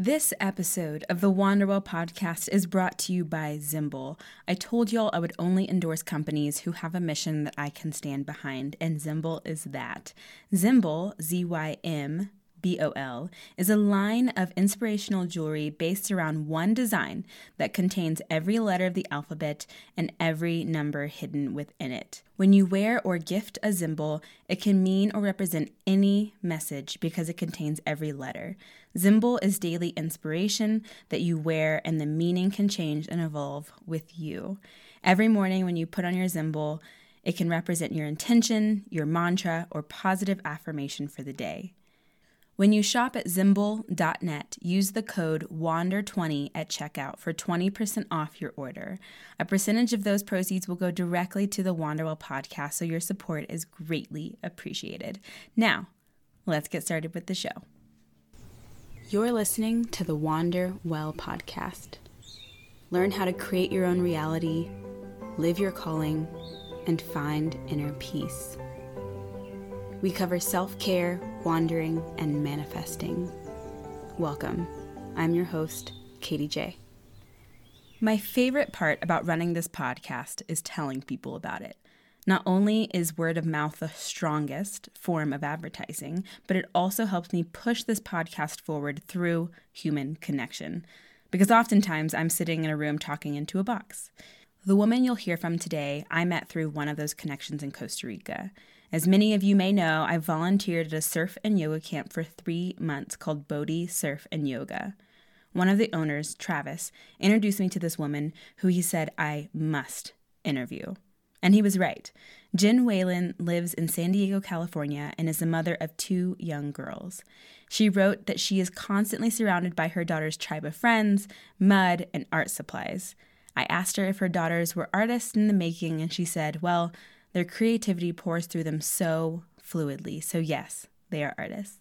This episode of the Wanderwell podcast is brought to you by Zymbol. I told y'all I would only endorse companies who have a mission that I can stand behind, and Zymbol is that. Zymbol, Z Y M BOL, is a line of inspirational jewelry based around one design that contains every letter of the alphabet and every number hidden within it. When you wear or gift a symbol, it can mean or represent any message because it contains every letter. Zymbol is daily inspiration that you wear, and the meaning can change and evolve with you. Every morning when you put on your Zymbol, it can represent your intention, your mantra, or positive affirmation for the day. When you shop at Zymbol.net, use the code WANDER20 at checkout for 20% off your order. A percentage of those proceeds will go directly to the Wanderwell podcast, so your support is greatly appreciated. Now, let's get started with the show. You're listening to the Wander Well podcast. Learn how to create your own reality, live your calling, and find inner peace. We cover self care, wandering, and manifesting. Welcome. I'm your host, Katie J. My favorite part about running this podcast is telling people about it. Not only is word of mouth the strongest form of advertising, but it also helps me push this podcast forward through human connection. Because oftentimes I'm sitting in a room talking into a box. The woman you'll hear from today, I met through one of those connections in Costa Rica. As many of you may know, I volunteered at a surf and yoga camp for three months called Bodhi Surf and Yoga. One of the owners, Travis, introduced me to this woman who he said I must interview. And he was right. Jen Whalen lives in San Diego, California, and is the mother of two young girls. She wrote that she is constantly surrounded by her daughter's tribe of friends, mud, and art supplies. I asked her if her daughters were artists in the making, and she said, Well, their creativity pours through them so fluidly. So, yes, they are artists.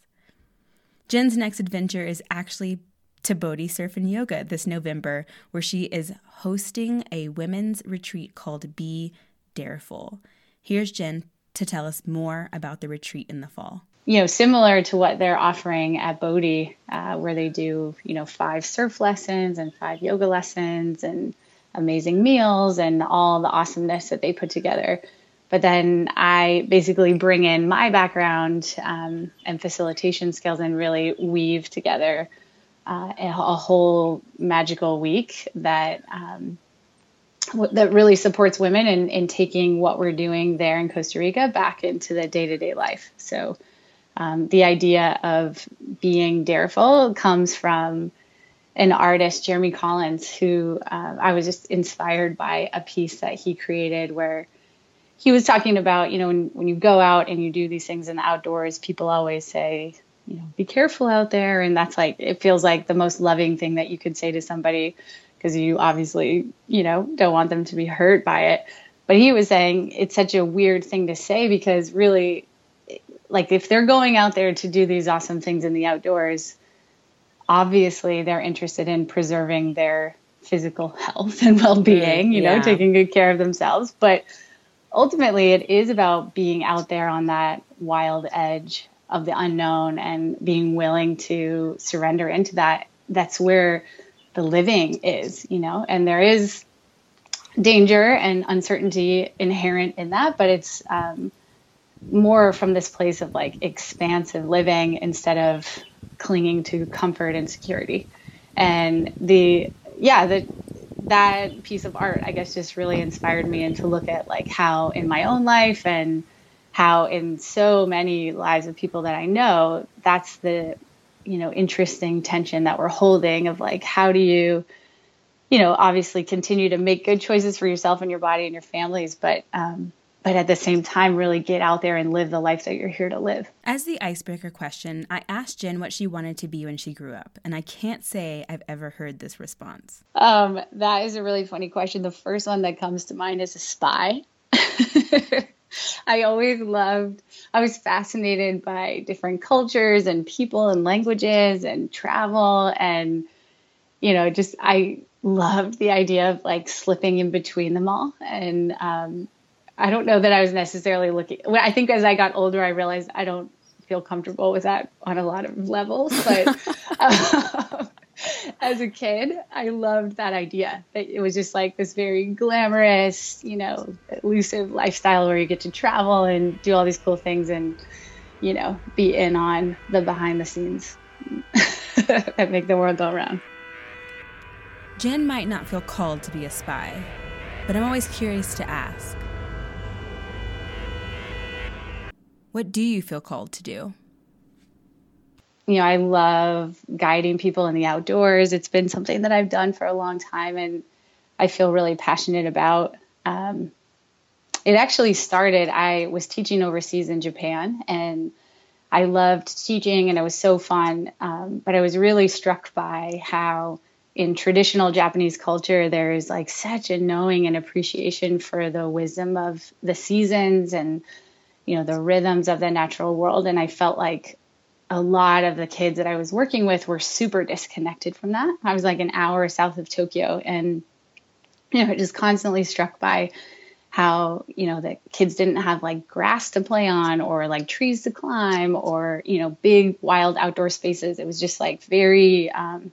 Jen's next adventure is actually to Bodhi Surf and Yoga this November, where she is hosting a women's retreat called Be Dareful. Here's Jen to tell us more about the retreat in the fall. You know, similar to what they're offering at Bodhi, uh, where they do, you know, five surf lessons and five yoga lessons and amazing meals and all the awesomeness that they put together. But then I basically bring in my background um, and facilitation skills and really weave together uh, a, whole magical week that um, that really supports women in, in taking what we're doing there in Costa Rica back into the day to day life. So um, the idea of being dareful comes from an artist, Jeremy Collins, who uh, I was just inspired by a piece that he created where he was talking about, you know, when, when you go out and you do these things in the outdoors, people always say, you know, be careful out there. And that's like, it feels like the most loving thing that you could say to somebody because you obviously, you know, don't want them to be hurt by it. But he was saying it's such a weird thing to say because really, like, if they're going out there to do these awesome things in the outdoors, obviously they're interested in preserving their physical health and well being, mm, you yeah. know, taking good care of themselves. But ultimately it is about being out there on that wild edge of the unknown and being willing to surrender into that. That's where the living is you know? And there is danger and uncertainty inherent in that but it's um, more from this place of like expansive living instead of clinging to comfort and security. And the yeah the that piece of art, I guess, just really inspired me and to look at like how in my own life and how in so many lives of people that I know, that's the, you know, interesting tension that we're holding of like, how do you, you know, obviously continue to make good choices for yourself and your body and your families, but um, but at the same time, really get out there and live the life that you're here to live. As the icebreaker question, I asked Jen what she wanted to be when she grew up, and I can't say I've ever heard this response. Um, that is a really funny question. The first one that comes to mind is a spy. I always loved, I was fascinated by different cultures and people and languages and travel. And, you know, just I loved the idea of like slipping in between them all. And um, I don't know that I was necessarily looking. I think as I got older, I realized I don't feel comfortable with that on a lot of levels. But um, as a kid, I loved that idea. It was just like this very glamorous, you know, elusive lifestyle where you get to travel and do all these cool things and, you know, be in on the behind the scenes that make the world go round. Jen might not feel called to be a spy, but I'm always curious to ask what do you feel called to do? you know, I love guiding people in the outdoors. It's been something that I've done for a long time and I feel really passionate about. Um, it actually started, I was teaching overseas in Japan and I loved teaching and it was so fun. Um, but I was really struck by how in traditional Japanese culture, there's like such a knowing and appreciation for the wisdom of the seasons and, you know, the rhythms of the natural world. And I felt like a lot of the kids that I was working with were super disconnected from that. I was like an hour south of Tokyo and you know, just constantly struck by how, you know, the kids didn't have like grass to play on or like trees to climb or, you know, big wild outdoor spaces. It was just like very um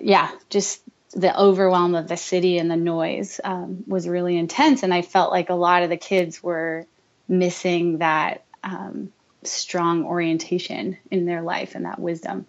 yeah, just the overwhelm of the city and the noise um, was really intense and I felt like a lot of the kids were missing that um, strong orientation in their life and that wisdom.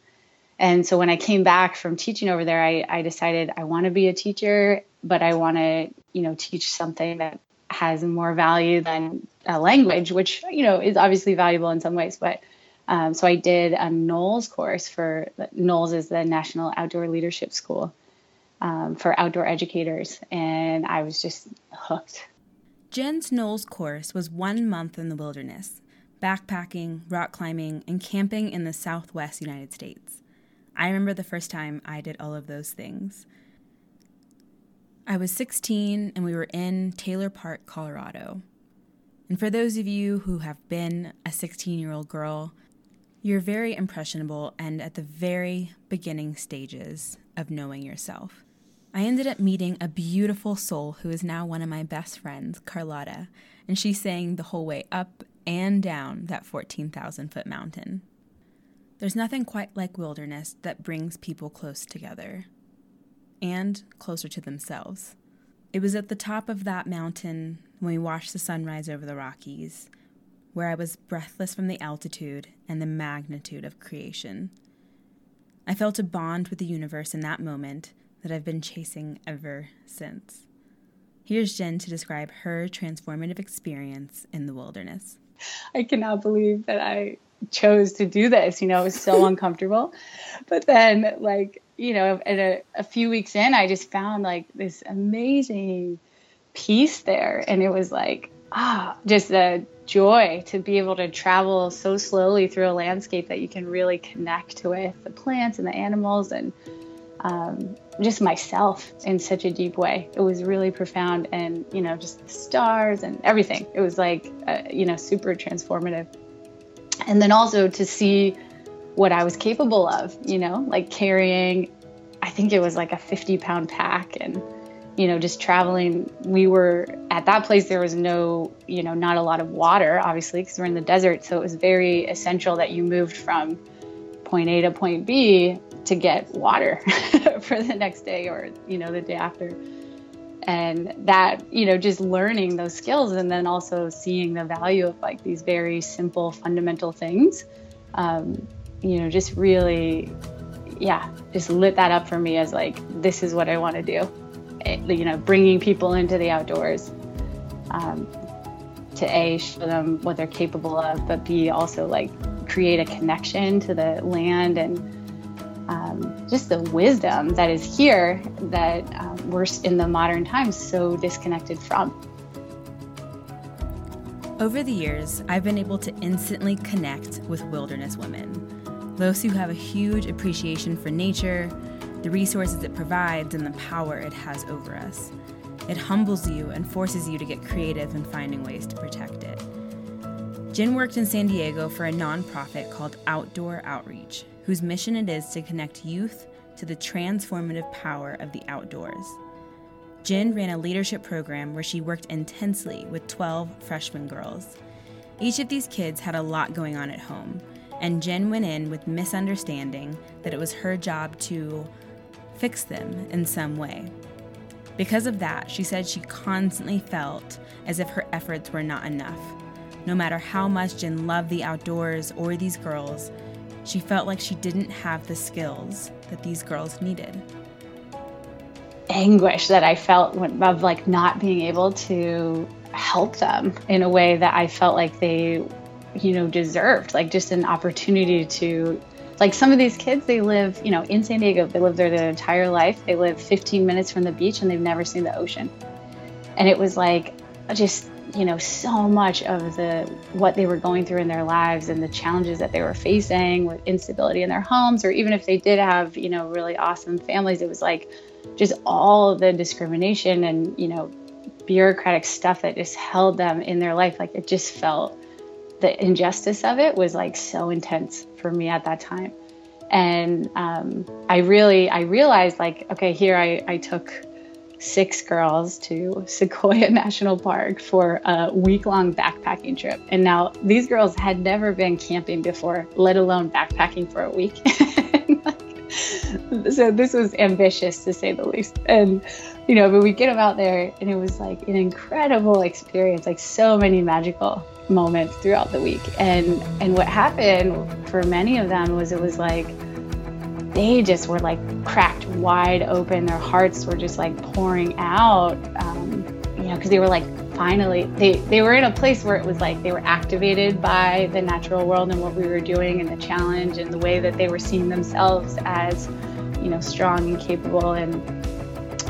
And so when I came back from teaching over there, I, I decided I want to be a teacher, but I want to, you know, teach something that has more value than a language, which, you know, is obviously valuable in some ways. But um, so I did a NOLS course for NOLS is the National Outdoor Leadership School um, for outdoor educators. And I was just hooked. Jen's NOLS course was one month in the wilderness backpacking, rock climbing, and camping in the southwest United States. I remember the first time I did all of those things. I was 16 and we were in Taylor Park, Colorado. And for those of you who have been a 16 year old girl, you're very impressionable and at the very beginning stages of knowing yourself. I ended up meeting a beautiful soul who is now one of my best friends, Carlotta, and she sang the whole way up and down that 14,000 foot mountain. There's nothing quite like wilderness that brings people close together and closer to themselves. It was at the top of that mountain when we watched the sunrise over the Rockies, where I was breathless from the altitude and the magnitude of creation. I felt a bond with the universe in that moment that I've been chasing ever since. Here's Jen to describe her transformative experience in the wilderness. I cannot believe that I chose to do this. You know, it was so uncomfortable. But then, like, you know, at a, a few weeks in, I just found like this amazing peace there. And it was like, ah, just a joy to be able to travel so slowly through a landscape that you can really connect with the plants and the animals and um, just myself in such a deep way. It was really profound, and you know, just the stars and everything. It was like, uh, you know, super transformative. And then also to see what I was capable of, you know, like carrying, I think it was like a 50 pound pack and, you know, just traveling. We were at that place, there was no, you know, not a lot of water, obviously, because we're in the desert. So it was very essential that you moved from point A to point B to get water for the next day or you know the day after. And that you know just learning those skills and then also seeing the value of like these very simple fundamental things um, you know just really yeah just lit that up for me as like this is what i want to do it, you know bringing people into the outdoors. Um, to a show them what they're capable of but b also like create a connection to the land and um, just the wisdom that is here that um, we're in the modern times so disconnected from. Over the years, I've been able to instantly connect with wilderness women, those who have a huge appreciation for nature, the resources it provides, and the power it has over us. It humbles you and forces you to get creative in finding ways to protect it. Jen worked in San Diego for a nonprofit called Outdoor Outreach, whose mission it is to connect youth to the transformative power of the outdoors. Jen ran a leadership program where she worked intensely with 12 freshman girls. Each of these kids had a lot going on at home, and Jen went in with misunderstanding that it was her job to fix them in some way. Because of that, she said she constantly felt as if her efforts were not enough. No matter how much Jen loved the outdoors or these girls, she felt like she didn't have the skills that these girls needed. Anguish that I felt of like not being able to help them in a way that I felt like they, you know, deserved, like just an opportunity to like some of these kids they live you know in san diego they live there their entire life. They live 15 minutes from the beach and they've never seen the ocean. And it was like just you know so much of the what they were going through in their lives and the challenges that they were facing with instability in their homes or even if they did have you know really awesome families it was like just all the discrimination and you know bureaucratic stuff that just held them in their life. Like it just felt the injustice of it was like so intense for me at that time and um, i really i realized like okay here i, I took six girls to Sequoia National Park for a week long backpacking trip. And now these girls had never been camping before, let alone backpacking for a week. so this was ambitious to say the least. And, you know, but we get them out there and it was like an incredible experience, like so many magical moments throughout the week. And and what happened for many of them was it was like they just were like cracked wide open. Their hearts were just like pouring out, um, you know, because they were like finally they they were in a place where it was like they were activated by the natural world and what we were doing and the challenge and the way that they were seeing themselves as, you know, strong and capable and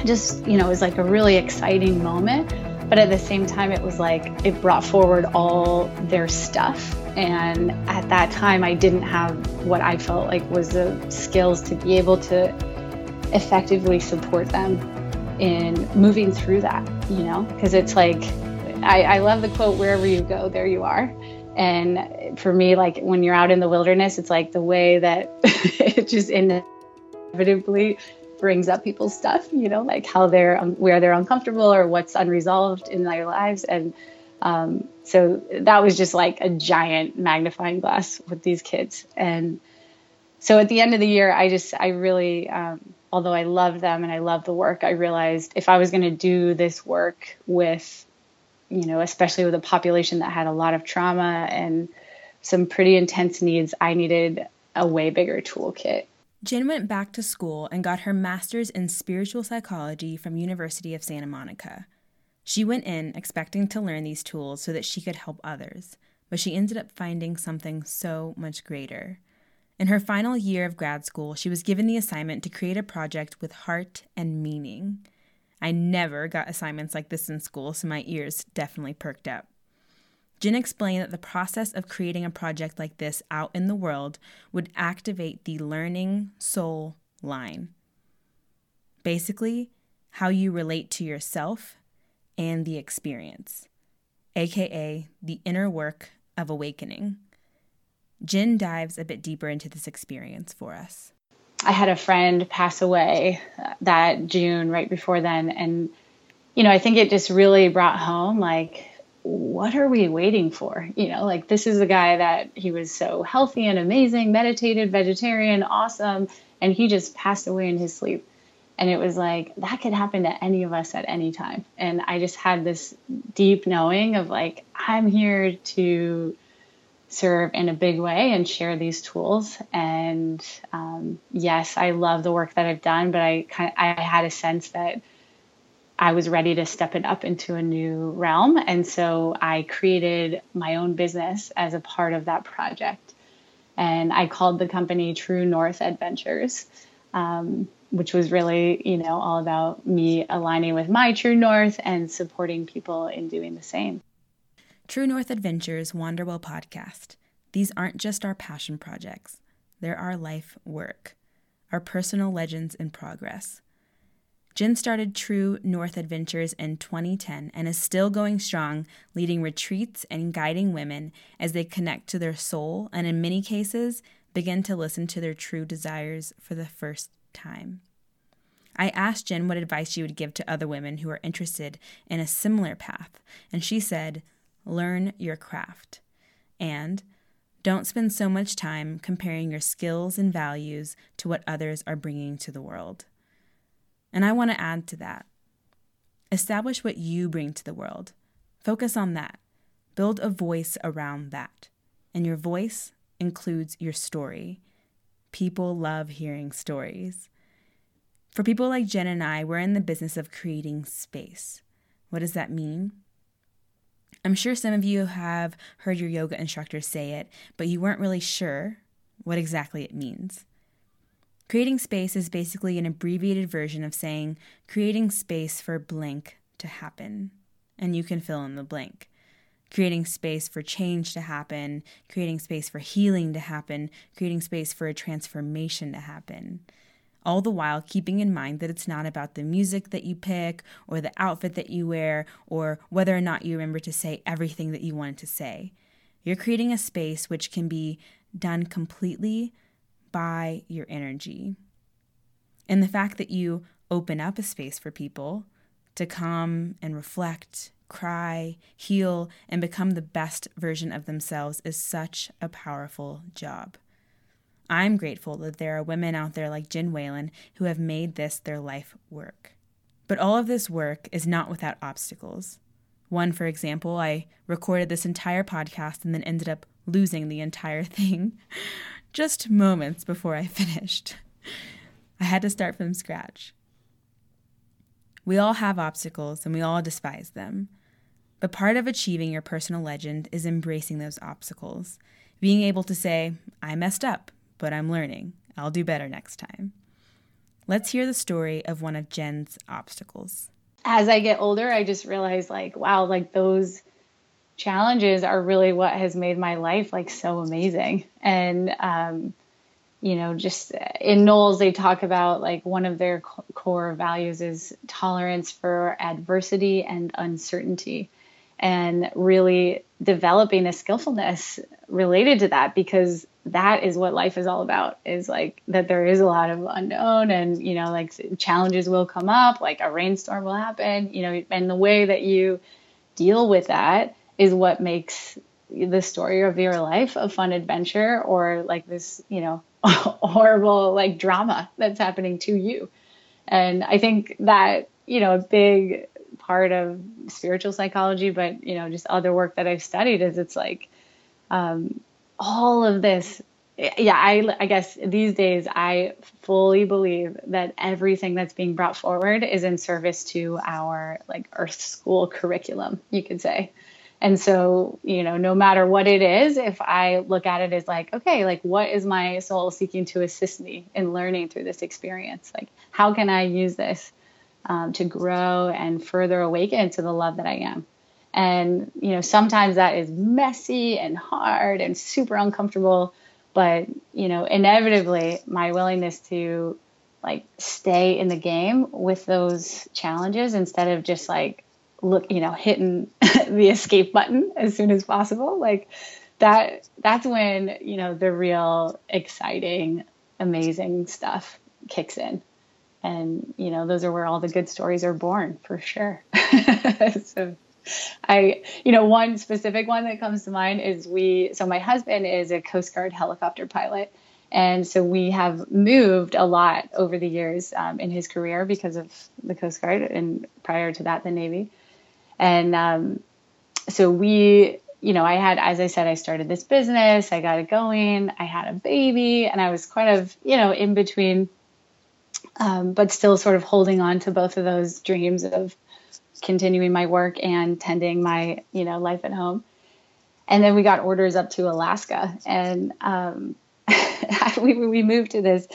just you know it was like a really exciting moment but at the same time it was like it brought forward all their stuff and at that time, I didn't have what I felt like was the skills to be able to effectively support them in moving through that, you know? Because it's like, I, I love the quote, wherever you go, there you are. And for me, like when you're out in the wilderness, it's like the way that it just inevitably brings up people's stuff, you know, like how they're, um, where they're uncomfortable or what's unresolved in their lives. And um, so that was just like a giant magnifying glass with these kids. And so at the end of the year, I just, I really, um, although I loved them and I loved the work, I realized if I was going to do this work with, you know, especially with a population that had a lot of trauma and some pretty intense needs, I needed a way bigger toolkit. Jen went back to school and got her master's in spiritual psychology from University of Santa Monica. She went in expecting to learn these tools so that she could help others, but she ended up finding something so much greater. In her final year of grad school, she was given the assignment to create a project with heart and meaning. I never got assignments like this in school, so my ears definitely perked up. Jen explained that the process of creating a project like this out in the world would activate the learning soul line. Basically, how you relate to yourself and the experience, aka the inner work of awakening. Jen dives a bit deeper into this experience for us. I had a friend pass away uh, that June right before then. And, you know, I think it just really brought home like, what are we waiting for? You know, like this is a guy that he was so healthy and amazing, meditated, vegetarian, awesome. And he just passed away in his sleep. And it was like, that could happen to any of us at any time. And I just had this deep knowing of like, I'm here to serve in a big way and share these tools. And um, yes, I love the work that I've done, but I kind of, I had a sense that I was ready to step it up into a new realm. And so I created my own business as a part of that project. And I called the company True North Adventures. Um, which was really, you know, all about me aligning with my true north and supporting people in doing the same. True North Adventures Wanderwell podcast. These aren't just our passion projects, they're our life work, our personal legends in progress. Jen started True North Adventures in 2010 and is still going strong, leading retreats and guiding women as they connect to their soul and, in many cases, begin to listen to their true desires for the first time. I asked Jen what advice she would give to other women who are interested in a similar path, and she said, Learn your craft. And Don't spend so much time comparing your skills and values to what others are bringing to the world. And I want to add to that. Establish what you bring to the world. Focus on that. Build a voice around that. And your voice includes your story. People love hearing stories. For people like Jen and I, we're in the business of creating space. What does that mean? I'm sure some of you have heard your yoga instructor say it, but you weren't really sure what exactly it means. Creating space is basically an abbreviated version of saying creating space for blank to happen, and you can fill in the blank. Creating space for change to happen, creating space for healing to happen, creating space for a transformation to happen all the while keeping in mind that it's not about the music that you pick or the outfit that you wear or whether or not you remember to say everything that you wanted to say. You're creating a space which can be done completely by your energy. And the fact that you open up a space for people to come and reflect, cry, heal, and become the best version of themselves is such a powerful job. I'm grateful that there are women out there like Jen Whalen who have made this their life work. But all of this work is not without obstacles. One, for example, I recorded this entire podcast and then ended up losing the entire thing just moments before I finished. I had to start from scratch. We all have obstacles and we all despise them. But part of achieving your personal legend is embracing those obstacles, being able to say, I messed up but I'm learning. I'll do better next time. Let's hear the story of one of Jen's obstacles. As I get older, I just realize like, wow, like those challenges are really what has made my life like so amazing. And, um, you know, just in NOLS, they talk about like one of their core values is tolerance for adversity and uncertainty and really developing a skillfulness related to that because that is what life is all about is like that there is a lot of unknown and you know like challenges will come up like a rainstorm will happen you know and the way that you deal with that is what makes the story of your life a fun adventure or like this you know horrible like drama that's happening to you and i think that you know a big part of spiritual psychology, but you know, just other work that I've studied is it's like um, all of this. Yeah, I, I guess these days I fully believe that everything that's being brought forward is in service to our like Earth School curriculum, you could say. And so, you know, no matter what it is, if I look at it as like, okay, like what is my soul seeking to assist me in learning through this experience? Like, how can I use this um, to grow and further awaken to the love that I am. And, you know, sometimes that is messy and hard and super uncomfortable. But, you know, inevitably, my willingness to like stay in the game with those challenges instead of just like look, you know, hitting the escape button as soon as possible, like that, that's when, you know, the real exciting, amazing stuff kicks in. And you know those are where all the good stories are born for sure. So i you know one specific one that comes to mind is we so my husband is a coast guard helicopter pilot. And so we have moved a lot over the years um, in his career because of the coast guard and prior to that the navy and um, so we you know i had as i said i started this business i got it going i had a baby and i was kind of you know in between um, but still sort of holding on to both of those dreams of continuing my work and tending my you know life at home. And then we got orders up to alaska and um, we, we moved to this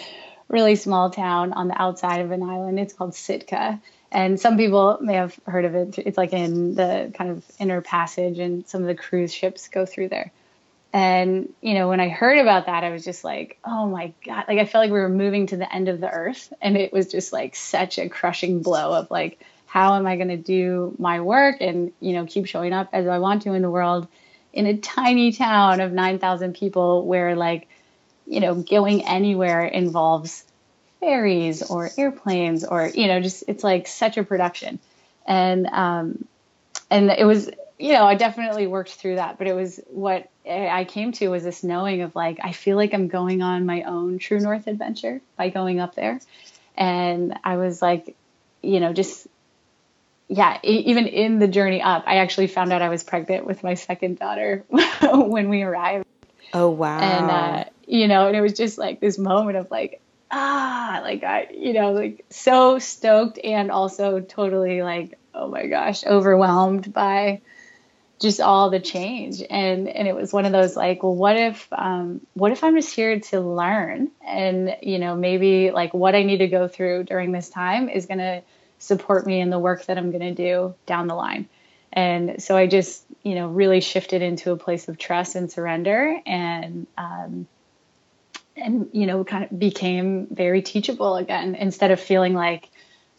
really small town on the outside of an island. It's called sitka and some people may have heard of it it's like in the kind of inner passage and some of the cruise ships go through there and, you know, when I heard about that, I was just like, oh my God. Like, I felt like we were moving to the end of the earth. And it was just like such a crushing blow of like, how am I going to do my work and, you know, keep showing up as I want to in the world in a tiny town of 9,000 people where, like, you know, going anywhere involves ferries or airplanes or, you know, just it's like such a production. And, um, and it was you know, I definitely worked through that, but it was what I came to was this knowing of like, I feel like I'm going on my own true north adventure by going up there. And I was like, you know, just, yeah, even in the journey up, I actually found out I was pregnant with my second daughter when we arrived. Oh, wow. And, uh, you know, and it was just like this moment of like, ah, like I, you know, like so stoked and also totally like, oh my gosh, overwhelmed by just all the change. And and it was one of those like, well, what if um, what if I'm just here to learn, and you know, maybe like what I need to go through during this time is to support me in the work that I'm to do down the line. And so I just, you know, really shifted into a place of trust and surrender, and um, and you know, kind of became very teachable again. Instead of feeling like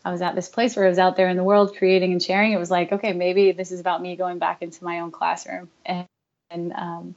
I was at this place where I was out there in the world creating and sharing. It was like, okay, maybe this is about me going back into my own classroom. And, and, um,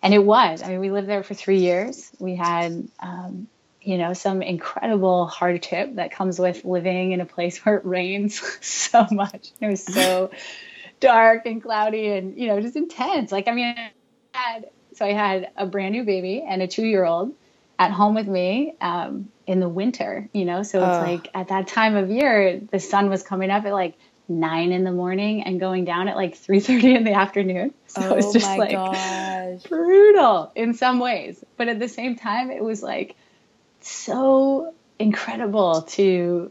and it was. I mean, we lived there for three years. We had, um, you know, some incredible hardship that comes with living in a place where it rains so much. It was so dark and cloudy and, you know, just intense. Like, I mean, I had, so I had a brand new baby and a two year old at home with me um, in the winter, you know? So it's like at that time of year, the sun was coming up at like nine in the morning and going down at like 3.30 in the afternoon. So oh it's just like gosh. brutal in some ways. But at the same time, it was like so incredible to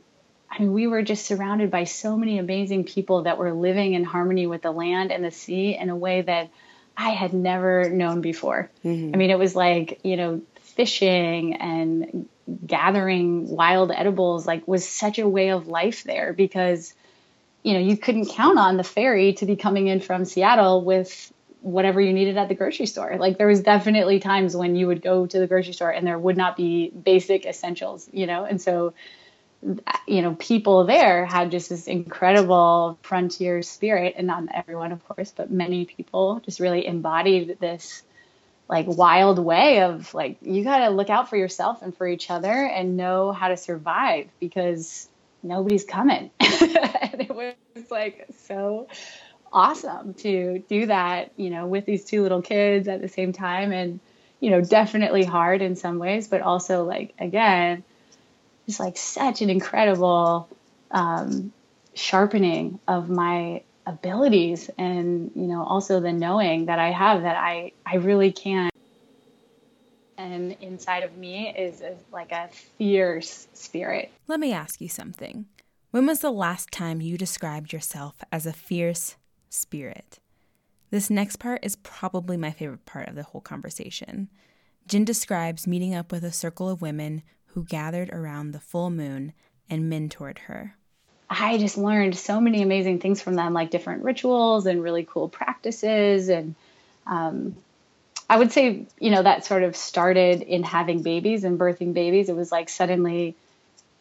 I mean, we were just surrounded by so many amazing people that were living in harmony with the land and the sea in a way that I had never known before. Mm-hmm. I mean, it was like, you know, fishing and gathering wild edibles like was such a way of life there because you know you couldn't count on the ferry to be coming in from Seattle with whatever you needed at the grocery store like there was definitely times when you would go to the grocery store and there would not be basic essentials you know and so you know people there had just this incredible frontier spirit and not everyone of course but many people just really embodied this like wild way of like you got to look out for yourself and for each other and know how to survive because nobody's coming. And it was like so awesome to do that you know with these two little kids at the same time and you know definitely hard in some ways but also like again just like such an incredible um, sharpening of my abilities and you know also the knowing that i have that i i really can. And inside of me is, is like a fierce spirit. Let me ask you something. When was the last time you described yourself as a fierce spirit? This next part is probably my favorite part of the whole conversation. Jen describes meeting up with a circle of women who gathered around the full moon and mentored her I just learned so many amazing things from them, like different rituals and really cool practices. And um, I would say, you know, that sort of started in having babies and birthing babies. It was like suddenly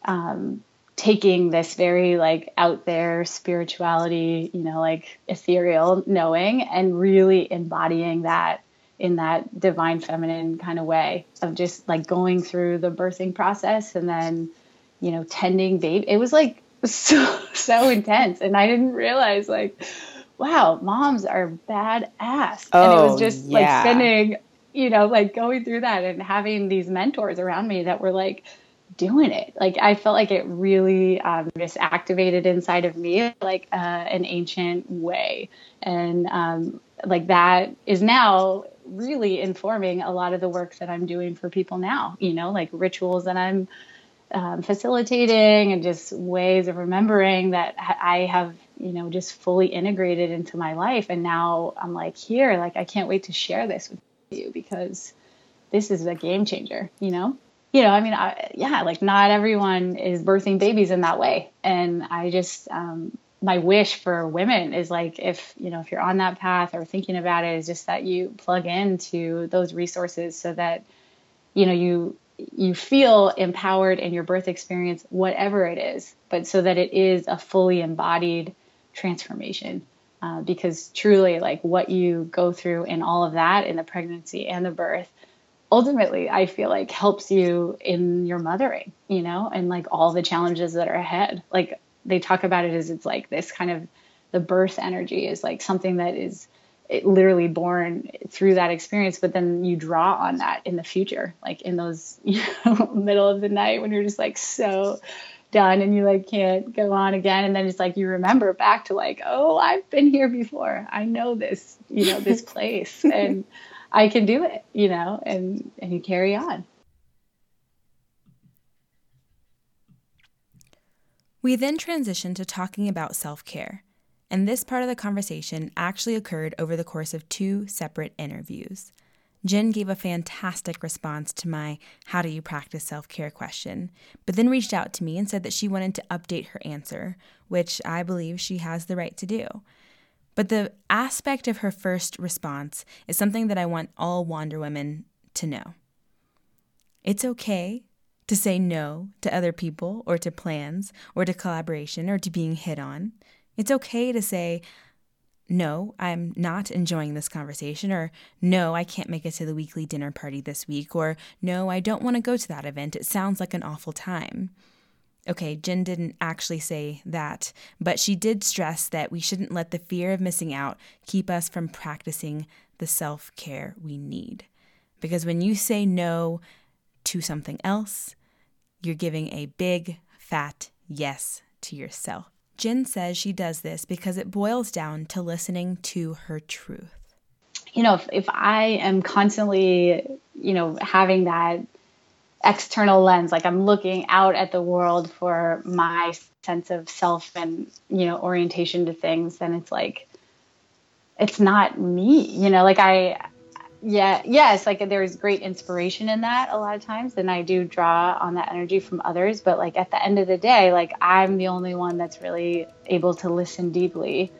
um, taking this very like out there spirituality, you know, like ethereal knowing and really embodying that in that divine feminine kind of way of just like going through the birthing process and then, you know, tending baby. It was like, so so intense and i didn't realize like wow moms are badass oh, and it was oh, just yeah. like spending you know like going through that and having these mentors around me that were like doing it like i felt like it really um, just activated inside of me like uh, an ancient way and um, like that is now really informing a lot of the work that i'm doing for people now you know like rituals that i'm um, facilitating and just ways of remembering that I have, you know, just fully integrated into my life. And now I'm like, here, like, I can't wait to share this with you because this is a game changer, you know? You know, I mean, I, yeah, like not everyone is birthing babies in that way. And I just, um, my wish for women is like, if, you know, if you're on that path or thinking about it, is just that you plug into those resources so that, you know, you you feel empowered in your birth experience, whatever it is, but so that it is a fully embodied transformation. Uh, because truly, like what you go through in all of that in the pregnancy and the birth, ultimately, I feel like helps you in your mothering, you know, and like all the challenges that are ahead. Like they talk about it as it's like this kind of the birth energy is like something that is it literally born through that experience but then you draw on that in the future like in those you know middle of the night when you're just like so done and you like can't go on again. And then it's like you remember back to like oh i've been here before. I know this you know this place and i can do it you know and and you carry on we then transitioned to talking about self-care and this part of the conversation actually occurred over the course of two separate interviews. Jen gave a fantastic response to my How do you practice self care question, but then reached out to me and said that she wanted to update her answer, which I believe she has the right to do. But the aspect of her first response is something that I want all Wander women to know. It's okay to say no to other people or to plans or to collaboration or to being hit on. It's okay to say, no, I'm not enjoying this conversation, or no, I can't make it to the weekly dinner party this week, or no, I don't want to go to that event. It sounds like an awful time. Okay, Jen didn't actually say that, but she did stress that we shouldn't let the fear of missing out keep us from practicing the self care we need. Because when you say no to something else, you're giving a big, fat yes to yourself. Jen says she does this because it boils down to listening to her truth. You know, if, if I am constantly, you know, having that external lens, like I'm looking out at the world for my sense of self and, you know, orientation to things, then it's like, it's not me, you know, like I, yeah yes like there's great inspiration in that a lot of times and i do draw on that energy from others but like at the end of the day like i'm the only one that's really able to listen deeply.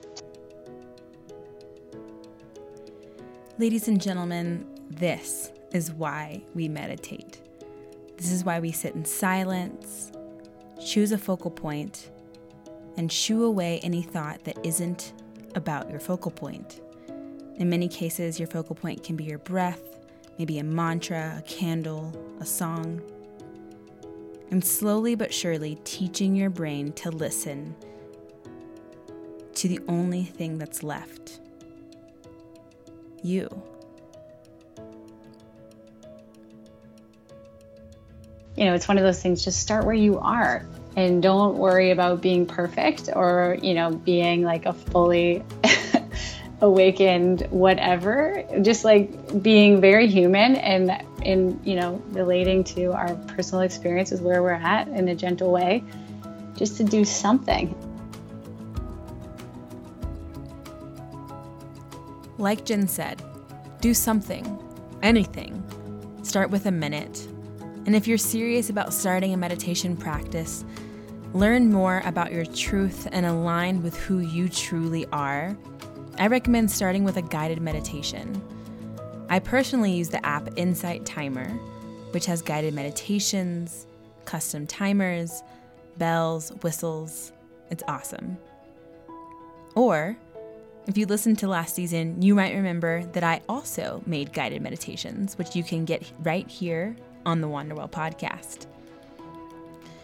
Ladies and gentlemen this is why we meditate. This is why we sit in silence choose a focal point and shoo away any thought that isn't about your focal point in many cases, your focal point can be your breath, maybe a mantra, a candle, a song. And slowly but surely teaching your brain to listen to the only thing that's left you. You know, it's one of those things, just start where you are and don't worry about being perfect or, you know, being like a fully awakened whatever just like being very human and in you know relating to our personal experiences where we're at in a gentle way just to do something. Like jen said do something anything. Start with a minute. And if you're serious about starting a meditation practice learn more about your truth and align with who you truly are I recommend starting with a guided meditation. I personally use the app Insight Timer, which has guided meditations, custom timers, bells, whistles. It's awesome. Or, if you listened to last season, you might remember that I also made guided meditations, which you can get right here on the Wanderwell podcast.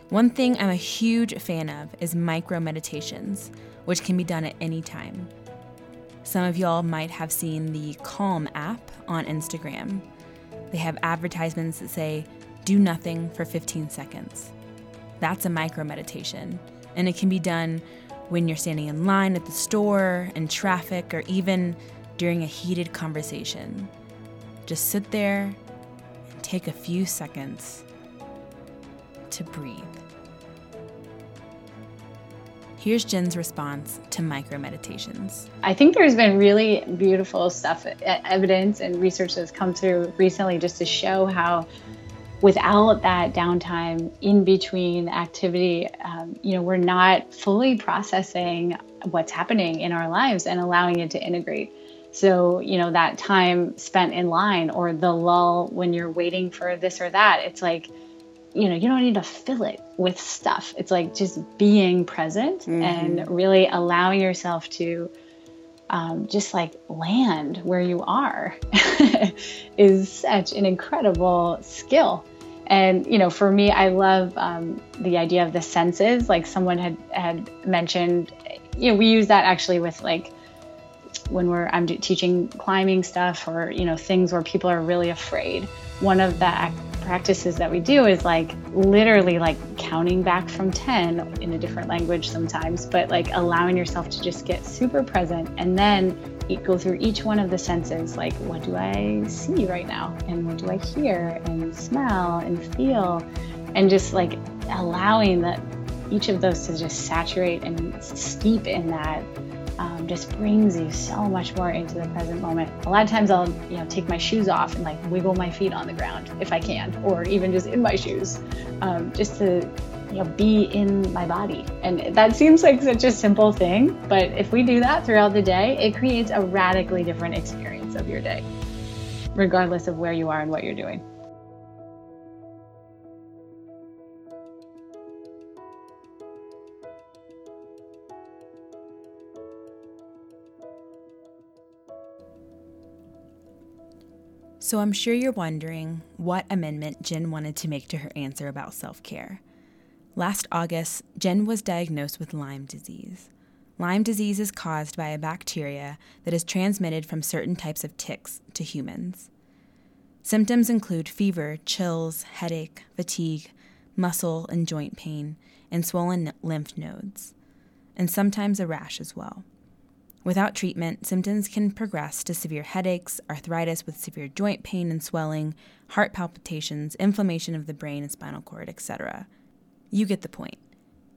One thing I'm a huge fan of is micro meditations, which can be done at any time. Some of y'all might have seen the Calm app on Instagram. They have advertisements that say, do nothing for 15 seconds. That's a micro meditation, and it can be done when you're standing in line at the store, in traffic, or even during a heated conversation. Just sit there and take a few seconds to breathe. Here's Jen's response to micro meditations. I think there's been really beautiful stuff, evidence and research that's come through recently just to show how without that downtime in between activity, um, you know, we're not fully processing what's happening in our lives and allowing it to integrate. So, you know, that time spent in line or the lull when you're waiting for this or that, it's like, you know, you don't need to fill it with stuff. It's like just being present mm-hmm. and really allowing yourself to um, just like land where you are is such an incredible skill. And you know, for me, I love um, the idea of the senses. Like someone had had mentioned, you know, we use that actually with like when we're I'm teaching climbing stuff or you know things where people are really afraid. One of the practices that we do is like literally like counting back from 10 in a different language sometimes, but like allowing yourself to just get super present and then go through each one of the senses like what do I see right now? And what do I hear? And smell? And feel? And just like allowing that each of those to just saturate and steep in that um, just brings you so much more into the present moment. A lot of times I'll, you know, take my shoes off and like wiggle my feet on the ground if I can, or even just in my shoes, um, just to, you know, be in my body. And that seems like such a simple thing, but if we do that throughout the day, it creates a radically different experience of your day, regardless of where you are and what you're doing. So I'm sure you're wondering what amendment Jen wanted to make to her answer about self care. Last August, Jen was diagnosed with Lyme disease. Lyme disease is caused by a bacteria that is transmitted from certain types of ticks to humans. Symptoms include fever, chills, headache, fatigue, muscle and joint pain, and swollen lymph nodes, and sometimes a rash as well. Without treatment, symptoms can progress to severe headaches, arthritis with severe joint pain and swelling, heart palpitations, inflammation of the brain and spinal cord, etc. You get the point.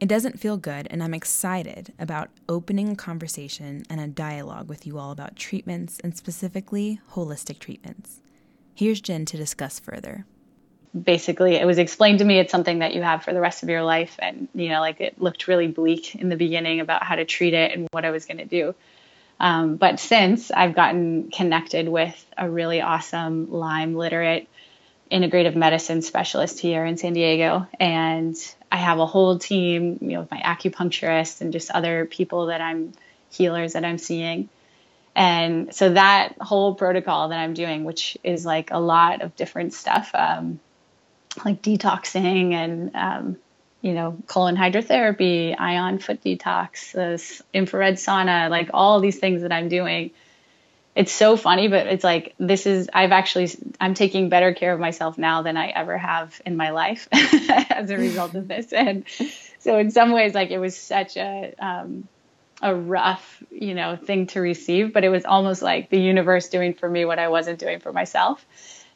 It doesn't feel good, and I'm excited about opening a conversation and a dialogue with you all about treatments and specifically holistic treatments. Here's Jen to discuss further. Basically, it was explained to me it's something that you have for the rest of your life. And, you know, like it looked really bleak in the beginning about how to treat it and what I was going to do. Um, but since I've gotten connected with a really awesome Lyme literate integrative medicine specialist here in San Diego, and I have a whole team, you know, with my acupuncturist and just other people that I'm healers that I'm seeing. And so that whole protocol that I'm doing, which is like a lot of different stuff, um, like detoxing and um, you know, colon hydrotherapy, ion foot detox, this infrared sauna, like all these things that I'm doing. It's so funny, but it's like this is I've actually I'm taking better care of myself now than I ever have in my life as a result of this. And so in some ways, like it was such a um, a rough, you know, thing to receive, but it was almost like the universe doing for me what I wasn't doing for myself.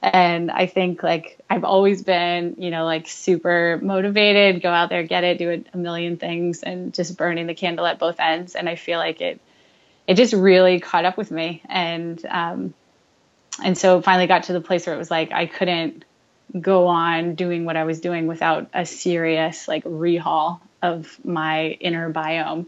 And I think like I've always been, you know, like super motivated, go out there, get it, do a, million things and just burning the candle at both ends. And I feel like it, it just really caught up with me. And, um, and so finally got to the place where it was like, I couldn't go on doing what I was doing without a serious like rehaul of my inner biome.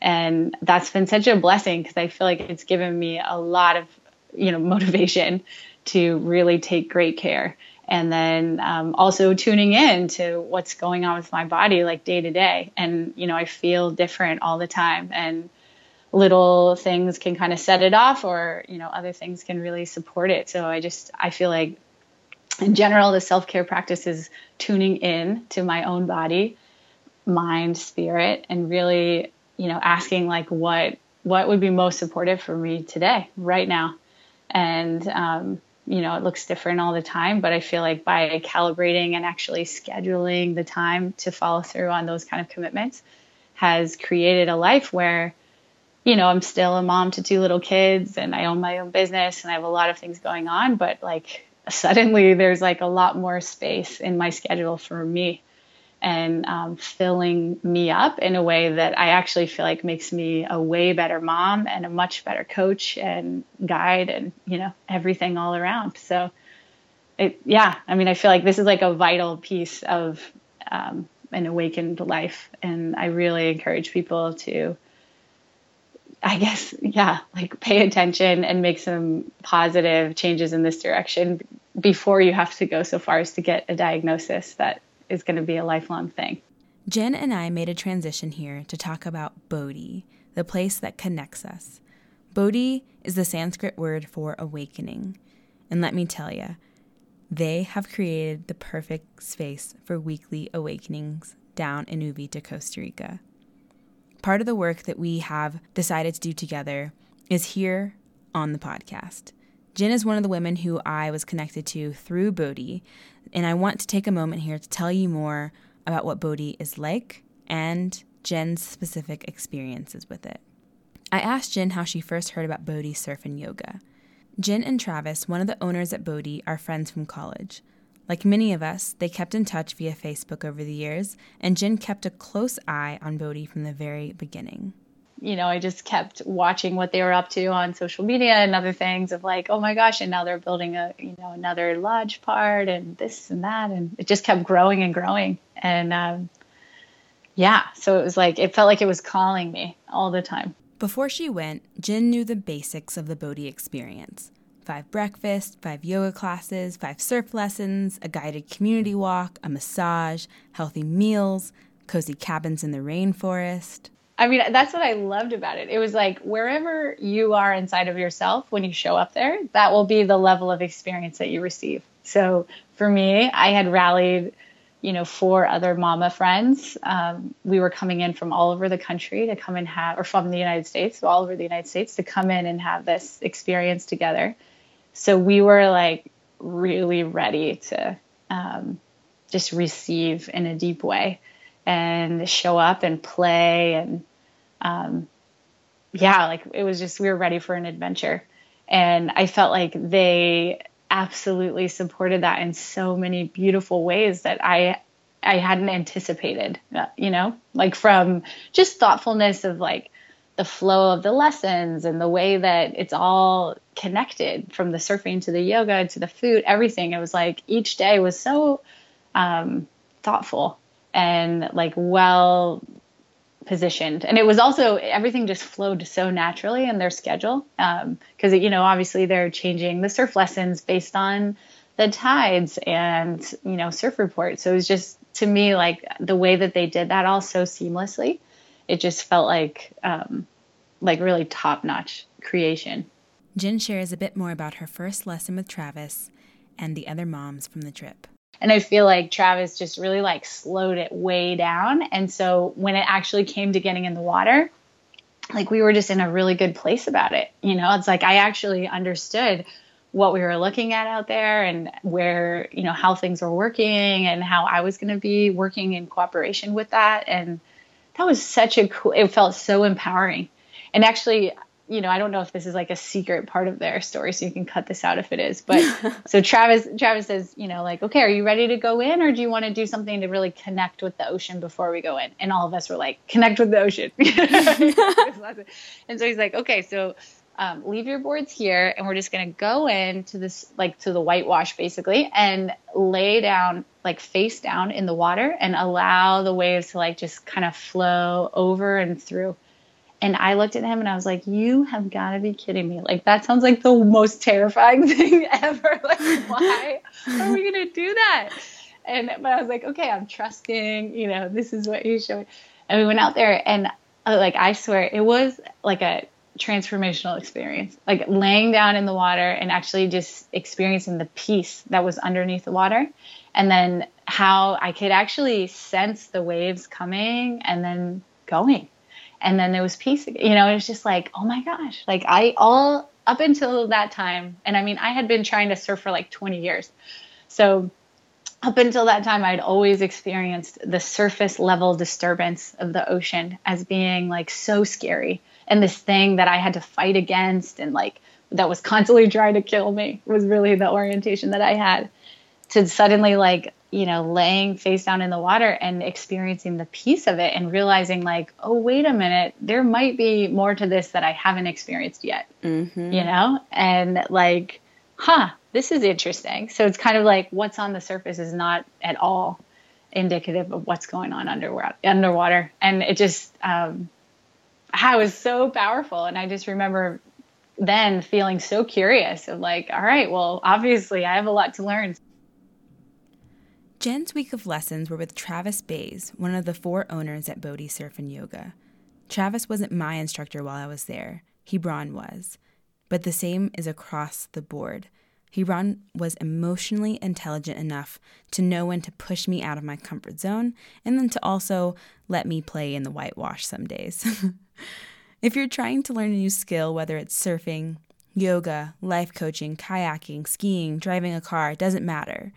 And that's been such a blessing because I feel like it's given me a lot of, you know, motivation to really take great care. And then um, also tuning in to what's going on with my body, like day to day. And, you know, I feel different all the time. And little things can kind of set it off, or, you know, other things can really support it. So I just, I feel like in general, the self care practice is tuning in to my own body, mind, spirit, and really, you know, asking like what what would be most supportive for me today, right now, and um, you know, it looks different all the time, but I feel like by calibrating and actually scheduling the time to follow through on those kind of commitments has created a life where, you know, I'm still a mom to two little kids and I own my own business and I have a lot of things going on, but like suddenly there's like a lot more space in my schedule for me and um, filling me up in a way that I actually feel like makes me a way better mom and a much better coach and guide and you know everything all around. So, it yeah, I mean, I feel like this is like a vital piece of um, an awakened life, and I really encourage people to. I guess, yeah, like pay attention and make some positive changes in this direction before you have to go so far as to get a diagnosis that is going to be a lifelong thing. Jen and I made a transition here to talk about Bodhi, the place that connects us. Bodhi is the Sanskrit word for awakening. And let me tell you, they have created the perfect space for weekly awakenings down in Uvita, Costa Rica. part of the work that we have decided to do together is here on the podcast. Jen is one of the women who I was connected to through Bodhi, and I want to take a moment here to tell you more about what Bodhi is like and Jen's specific experiences with it. I asked Jen how she first heard about Bodhi surf and yoga. Jen and Travis, one of the owners at Bodhi, are friends from college. Like many of us, they kept in touch via Facebook over the years, and Jen kept a close eye on Bodhi from the very beginning. You know, I just kept watching what they were up to on social media and other things of like, oh my gosh, and now they're building a, you know, another lodge part and this and that. And it just kept growing and growing. And um, yeah, so it was like, it felt like it was calling me all the time. Before she went, Jen knew the basics of the Bodhi experience five breakfasts, five yoga classes, five surf lessons, a guided community walk, a massage, healthy meals, cozy cabins in the rainforest. I mean, that's what I loved about it. It was like wherever you are inside of yourself when you show up there, that will be the level of experience that you receive. So for me, I had rallied, you know, four other mama friends. Um, we were coming in from all over the country to come and have, or from the United States, so all over the United States to come in and have this experience together. So we were like really ready to um, just receive in a deep way and show up and play and um, yeah, like it was just we were ready for an adventure, and I felt like they absolutely supported that in so many beautiful ways that I I hadn't anticipated. Uh, you know, like from just thoughtfulness of like the flow of the lessons and the way that it's all connected from the surfing to the yoga to the food, everything. It was like each day was so um, thoughtful and like well positioned. And it was also everything just flowed so naturally in their schedule because, um, you know, obviously they're changing the surf lessons based on the tides and, you know, surf reports. So it was just to me like the way that they did that all so seamlessly. It just felt like um, like really top notch creation. Jen shares a bit more about her first lesson with Travis and the other moms from the trip. And I feel like Travis just really like slowed it way down. And so when it actually came to getting in the water, like we were just in a really good place about it. You know, it's like I actually understood what we were looking at out there and where, you know, how things were working and how I was going to be working in cooperation with that. And that was such a cool, it felt so empowering. And actually, you know, I don't know if this is like a secret part of their story, so you can cut this out if it is. But so Travis, Travis says, you know, like, okay, are you ready to go in, or do you want to do something to really connect with the ocean before we go in? And all of us were like, connect with the ocean. and so he's like, okay, so um, leave your boards here, and we're just gonna go in to this, like, to the whitewash basically, and lay down, like, face down in the water, and allow the waves to like just kind of flow over and through. And I looked at him and I was like, You have got to be kidding me. Like, that sounds like the most terrifying thing ever. Like, why are we going to do that? And, but I was like, Okay, I'm trusting, you know, this is what he's showing. And we went out there and, uh, like, I swear, it was like a transformational experience. Like, laying down in the water and actually just experiencing the peace that was underneath the water. And then how I could actually sense the waves coming and then going and then there was peace again. you know it was just like oh my gosh like i all up until that time and i mean i had been trying to surf for like 20 years so up until that time i'd always experienced the surface level disturbance of the ocean as being like so scary and this thing that i had to fight against and like that was constantly trying to kill me was really the orientation that i had to suddenly like you know, laying face down in the water and experiencing the peace of it and realizing, like, oh, wait a minute, there might be more to this that I haven't experienced yet, mm-hmm. you know? And like, huh, this is interesting. So it's kind of like what's on the surface is not at all indicative of what's going on underwater. underwater. And it just, um, I was so powerful. And I just remember then feeling so curious of like, all right, well, obviously I have a lot to learn. Jen's week of lessons were with Travis Bays, one of the four owners at Bodhi Surf and Yoga. Travis wasn't my instructor while I was there, Hebron was. But the same is across the board. Hiran was emotionally intelligent enough to know when to push me out of my comfort zone and then to also let me play in the whitewash some days. if you're trying to learn a new skill, whether it's surfing, yoga, life coaching, kayaking, skiing, driving a car, it doesn't matter.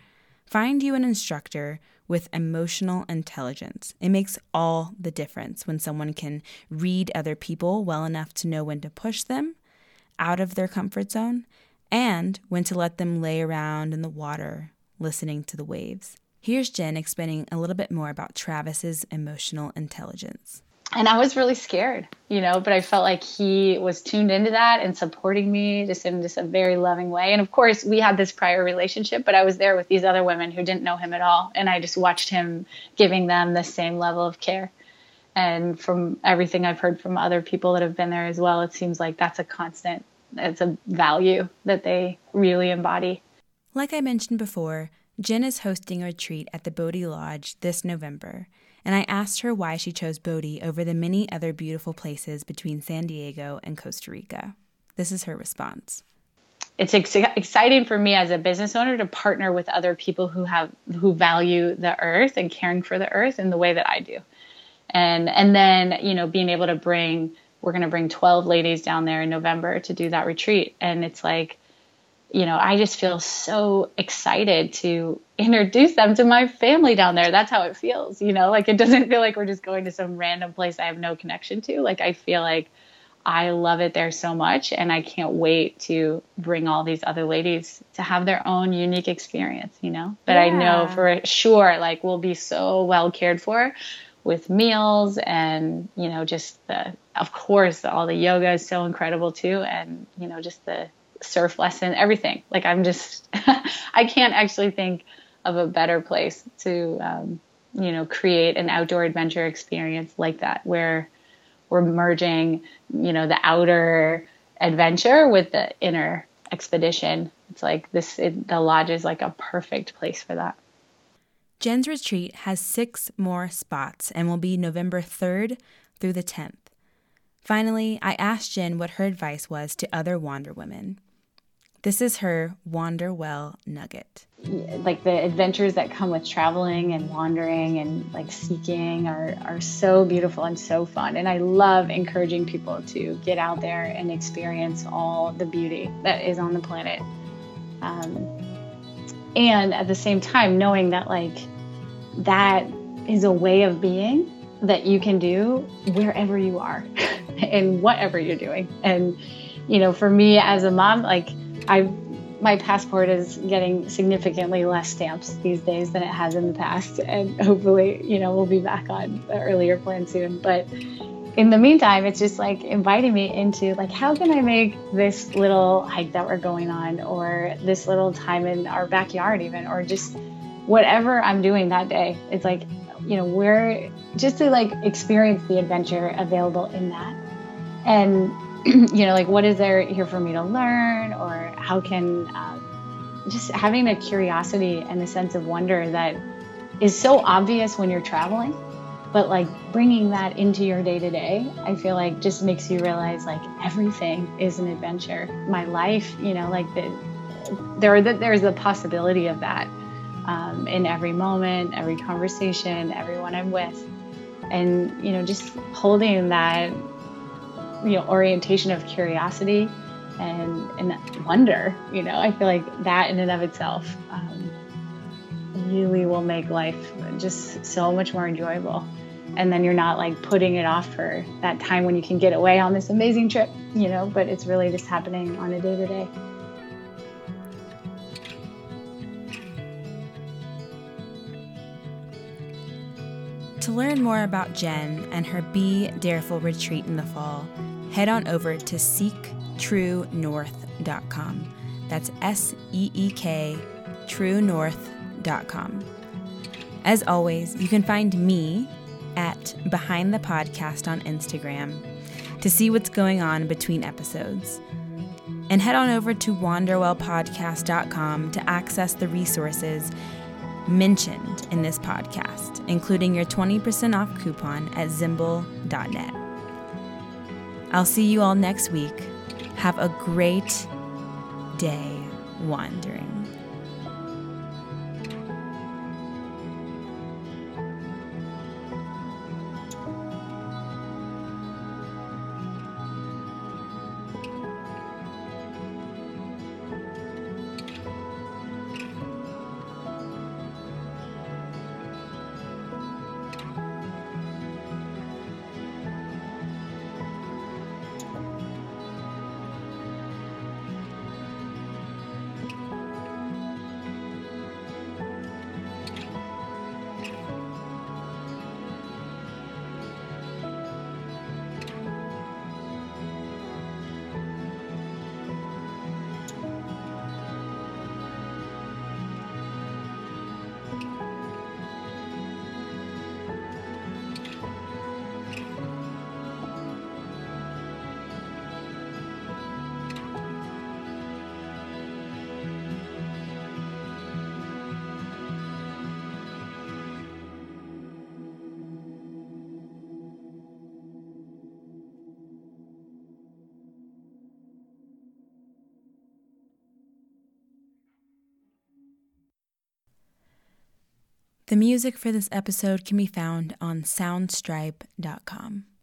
Find you an instructor with emotional intelligence. It makes all the difference when someone can read other people well enough to know when to push them out of their comfort zone and when to let them lay around in the water listening to the waves. Here's Jen explaining a little bit more about Travis's emotional intelligence. And I was really scared, you know, but I felt like he was tuned into that and supporting me just in just a very loving way. And of course, we had this prior relationship, but I was there with these other women who didn't know him at all. And I just watched him giving them the same level of care. And from everything I've heard from other people that have been there as well, it seems like that's a constant it's a value that they really embody. Like I mentioned before, Jen is hosting a retreat at the Bodhi Lodge this November, and I asked her why she chose Bodhi over the many other beautiful places between San Diego and Costa Rica. This is her response. It's ex- exciting for me as a business owner to partner with other people who have who value the earth and caring for the earth in the way that I do. And and then, you know, being able to bring we're going to bring 12 ladies down there in November to do that retreat. And it's like, you know, I just feel so excited to introduce them to my family down there. That's how it feels, you know, like it doesn't feel like we're just going to some random place I have no connection to. Like I feel like I love it there so much and I can't wait to bring all these other ladies to have their own unique experience, you know. But yeah. I know for sure like we'll be so well cared for with meals and you know just the of course all the yoga is so incredible too and you know just the surf lesson everything like i'm just i can't actually think of a better place to um, you know create an outdoor adventure experience like that where we're merging you know the outer adventure with the inner expedition it's like this it, the lodge is like a perfect place for that Jen's retreat has six more spots and will be November 3rd through the 10th. Finally, I asked Jen what her advice was to other Wander women. This is her Wander Well nugget. Like the adventures that come with traveling and wandering and like seeking are, are so beautiful and so fun. And I love encouraging people to get out there and experience all the beauty that is on the planet. Um, and at the same time knowing that like that is a way of being that you can do wherever you are and whatever you're doing and you know for me as a mom like i my passport is getting significantly less stamps these days than it has in the past and hopefully you know we'll be back on the earlier plan soon but in the meantime, it's just like inviting me into like, how can I make this little hike that we're going on, or this little time in our backyard, even, or just whatever I'm doing that day. It's like, you know, we're just to like experience the adventure available in that. And, you know, like, what is there here for me to learn, or how can um, just having a curiosity and a sense of wonder that is so obvious when you're traveling but like bringing that into your day to day i feel like just makes you realize like everything is an adventure. My life you know like the, there the, there's the possibility of that um, in every moment every conversation everyone i'm with. And you know just holding that you know orientation of curiosity and and wonder you know? I feel like that in and of itself um, really will make life just so much more enjoyable. And then you're not like putting it off for that time when you can get away on this amazing trip, you know, but it's really just happening on a day to day. To learn more about Jen and her Be Dareful retreat in the fall, head on over to seektruenorth.com. That's S E E K truenorth.com. As always, you can find me at Behind the Podcast on Instagram to see what's going on between episodes. And head on over to wanderwellpodcast.com to access the resources mentioned in this podcast, including your 20% off coupon at zymbol.net. I'll see you all next week. Have a great day. wandering. The music for this episode can be found on soundstripe.com.